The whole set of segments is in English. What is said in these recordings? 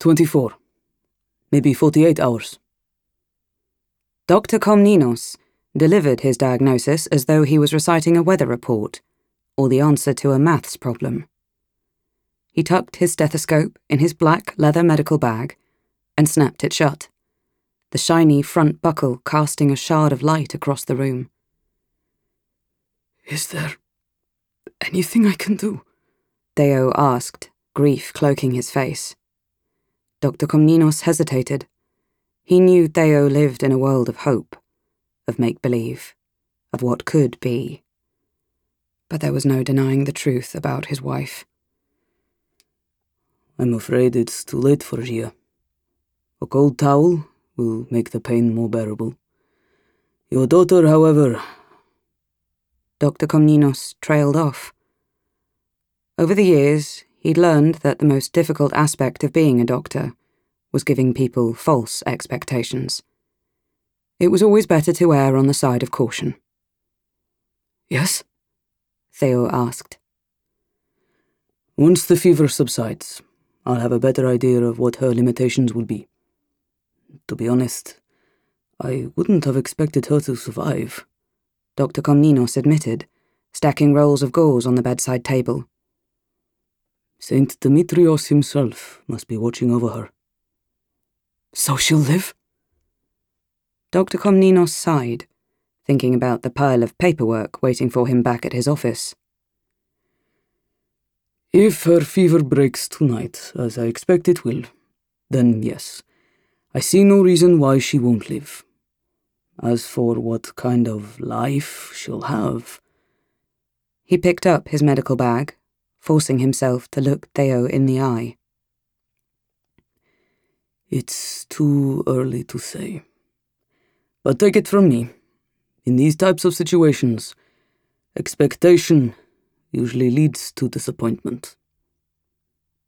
24. Maybe 48 hours. Dr. Komnenos delivered his diagnosis as though he was reciting a weather report or the answer to a maths problem. He tucked his stethoscope in his black leather medical bag and snapped it shut, the shiny front buckle casting a shard of light across the room. Is there anything I can do? Theo asked, grief cloaking his face. Dr. Komnenos hesitated. He knew Theo lived in a world of hope, of make believe, of what could be. But there was no denying the truth about his wife. I'm afraid it's too late for Gia. A cold towel will make the pain more bearable. Your daughter, however. Dr. Komnenos trailed off. Over the years, he'd learned that the most difficult aspect of being a doctor was giving people false expectations. It was always better to err on the side of caution. Yes? Theo asked. Once the fever subsides, I'll have a better idea of what her limitations will be. To be honest, I wouldn't have expected her to survive, Dr. Komnenos admitted, stacking rolls of gauze on the bedside table. Saint Demetrios himself must be watching over her. So she'll live? Dr. Komnenos sighed, thinking about the pile of paperwork waiting for him back at his office. If her fever breaks tonight, as I expect it will, then yes, I see no reason why she won't live. As for what kind of life she'll have. He picked up his medical bag, forcing himself to look Theo in the eye. It's too early to say. But take it from me, in these types of situations, expectation usually leads to disappointment.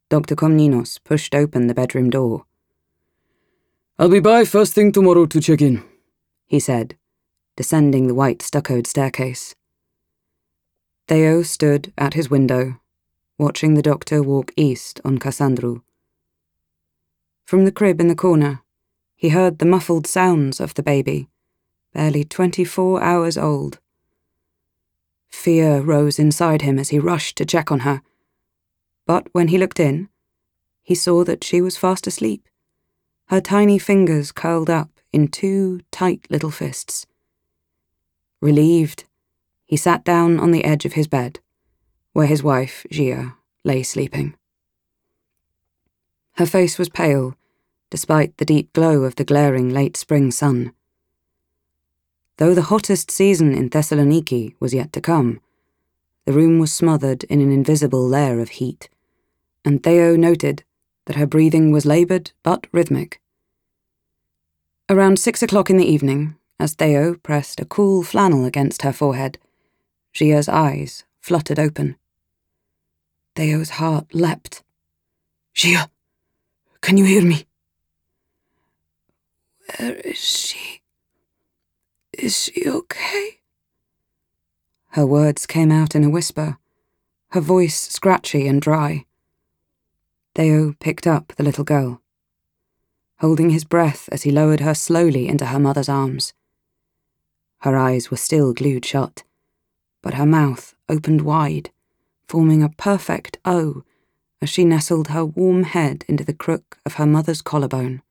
Dr. Komnenos pushed open the bedroom door. I'll be by first thing tomorrow to check in, he said, descending the white stuccoed staircase. Theo stood at his window, watching the doctor walk east on Kassandrou. From the crib in the corner, he heard the muffled sounds of the baby, barely 24 hours old. Fear rose inside him as he rushed to check on her. But when he looked in, he saw that she was fast asleep, her tiny fingers curled up in two tight little fists. Relieved, he sat down on the edge of his bed, where his wife, Gia, lay sleeping. Her face was pale, despite the deep glow of the glaring late spring sun. Though the hottest season in Thessaloniki was yet to come, the room was smothered in an invisible layer of heat, and Theo noted that her breathing was laboured but rhythmic. Around six o'clock in the evening, as Theo pressed a cool flannel against her forehead, Gia's eyes fluttered open. Theo's heart leapt. Gia, can you hear me? Where is she? Is she okay? Her words came out in a whisper, her voice scratchy and dry. Theo picked up the little girl, holding his breath as he lowered her slowly into her mother's arms. Her eyes were still glued shut, but her mouth opened wide, forming a perfect O as she nestled her warm head into the crook of her mother's collarbone.